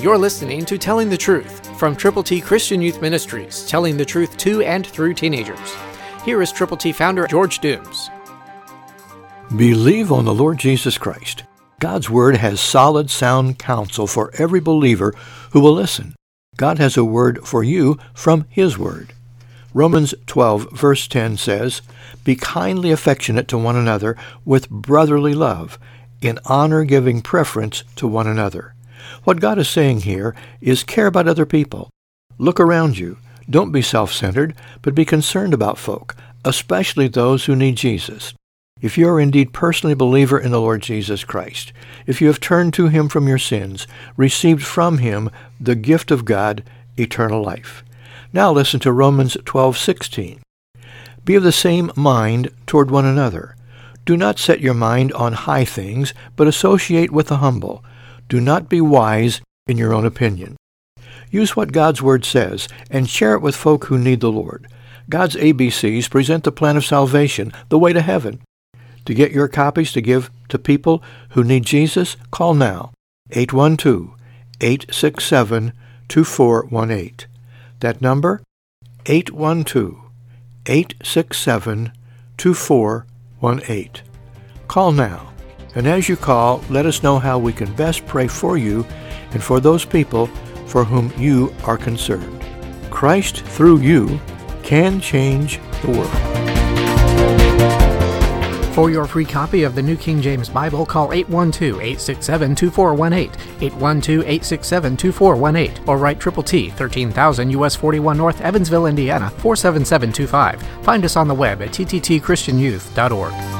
You're listening to Telling the Truth from Triple T Christian Youth Ministries, telling the truth to and through teenagers. Here is Triple T founder George Dooms. Believe on the Lord Jesus Christ. God's Word has solid, sound counsel for every believer who will listen. God has a word for you from His Word. Romans 12, verse 10 says, Be kindly affectionate to one another with brotherly love, in honor giving preference to one another. What God is saying here is care about other people. Look around you. Don't be self-centered, but be concerned about folk, especially those who need Jesus. If you are indeed personally a believer in the Lord Jesus Christ, if you have turned to him from your sins, received from him the gift of God, eternal life. Now listen to Romans 12:16. Be of the same mind toward one another. Do not set your mind on high things, but associate with the humble. Do not be wise in your own opinion. Use what God's Word says and share it with folk who need the Lord. God's ABCs present the plan of salvation, the way to heaven. To get your copies to give to people who need Jesus, call now 812-867-2418. That number 812-867-2418. Call now. And as you call, let us know how we can best pray for you and for those people for whom you are concerned. Christ, through you, can change the world. For your free copy of the New King James Bible, call 812-867-2418, 812-867-2418, or write Triple T, 13000 US 41 North, Evansville, Indiana, 47725. Find us on the web at tttchristianyouth.org.